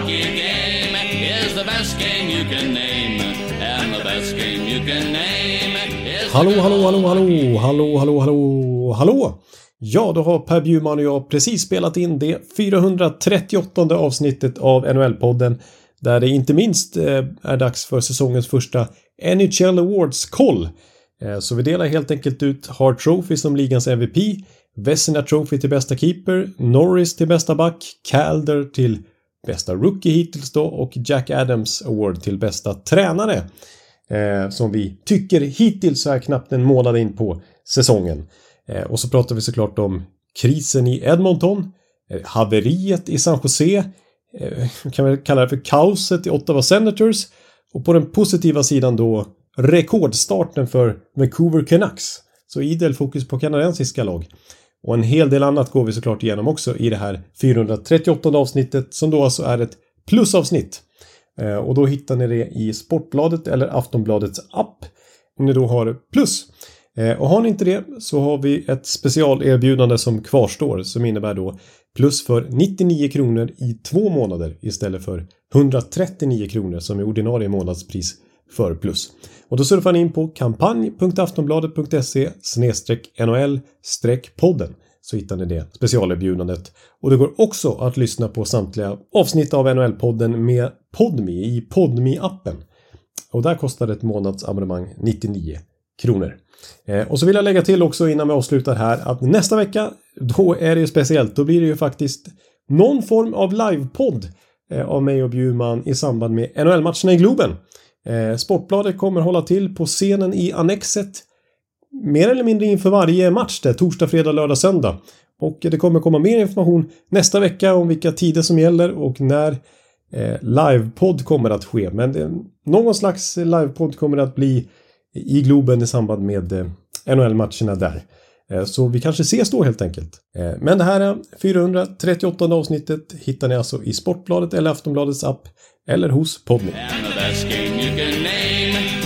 hockey game is the best game you can name. And the best game you can name is Hallå, hallå, hallå, hallå, hallå, hallå, hallå, hallå! Ja, då har Per Bjurman och jag precis spelat in det 438 avsnittet av NHL-podden där det inte minst eh, är dags för säsongens första NHL Awards-koll. Eh, så vi delar helt enkelt ut Hart Trophy som ligans MVP, Vesina Trophy till bästa keeper, Norris till bästa back, Calder till bästa rookie hittills då och Jack Adams Award till bästa tränare. Eh, som vi tycker hittills är knappt en månad in på säsongen. Eh, och så pratar vi såklart om krisen i Edmonton, eh, haveriet i San Jose, eh, kan vi kalla det för kaoset i Ottawa Senators och på den positiva sidan då rekordstarten för Vancouver Canucks. Så idel fokus på kanadensiska lag. Och en hel del annat går vi såklart igenom också i det här 438 avsnittet som då alltså är ett plusavsnitt. Eh, och då hittar ni det i Sportbladet eller Aftonbladets app om ni då har plus. Eh, och har ni inte det så har vi ett specialerbjudande som kvarstår som innebär då plus för 99 kronor i två månader istället för 139 kronor som är ordinarie månadspris för plus. Och då surfar ni in på kampanj.aftonbladet.se NHL podden så hittar ni det specialerbjudandet. Och det går också att lyssna på samtliga avsnitt av NHL-podden med Podme i podme appen Och där kostar ett månadsabonnemang 99 kronor. Eh, och så vill jag lägga till också innan vi avslutar här att nästa vecka då är det ju speciellt. Då blir det ju faktiskt någon form av livepodd eh, av mig och Bjurman i samband med NHL-matcherna i Globen. Eh, Sportbladet kommer hålla till på scenen i Annexet mer eller mindre inför varje match där, torsdag, fredag, lördag, söndag. Och det kommer komma mer information nästa vecka om vilka tider som gäller och när eh, livepodd kommer att ske. Men det, någon slags livepodd kommer det att bli i Globen i samband med eh, NHL-matcherna där. Eh, Så vi kanske ses då helt enkelt. Eh, Men det här eh, 438 avsnittet hittar ni alltså i Sportbladet eller Aftonbladets app eller hos Podme. Best game you can name.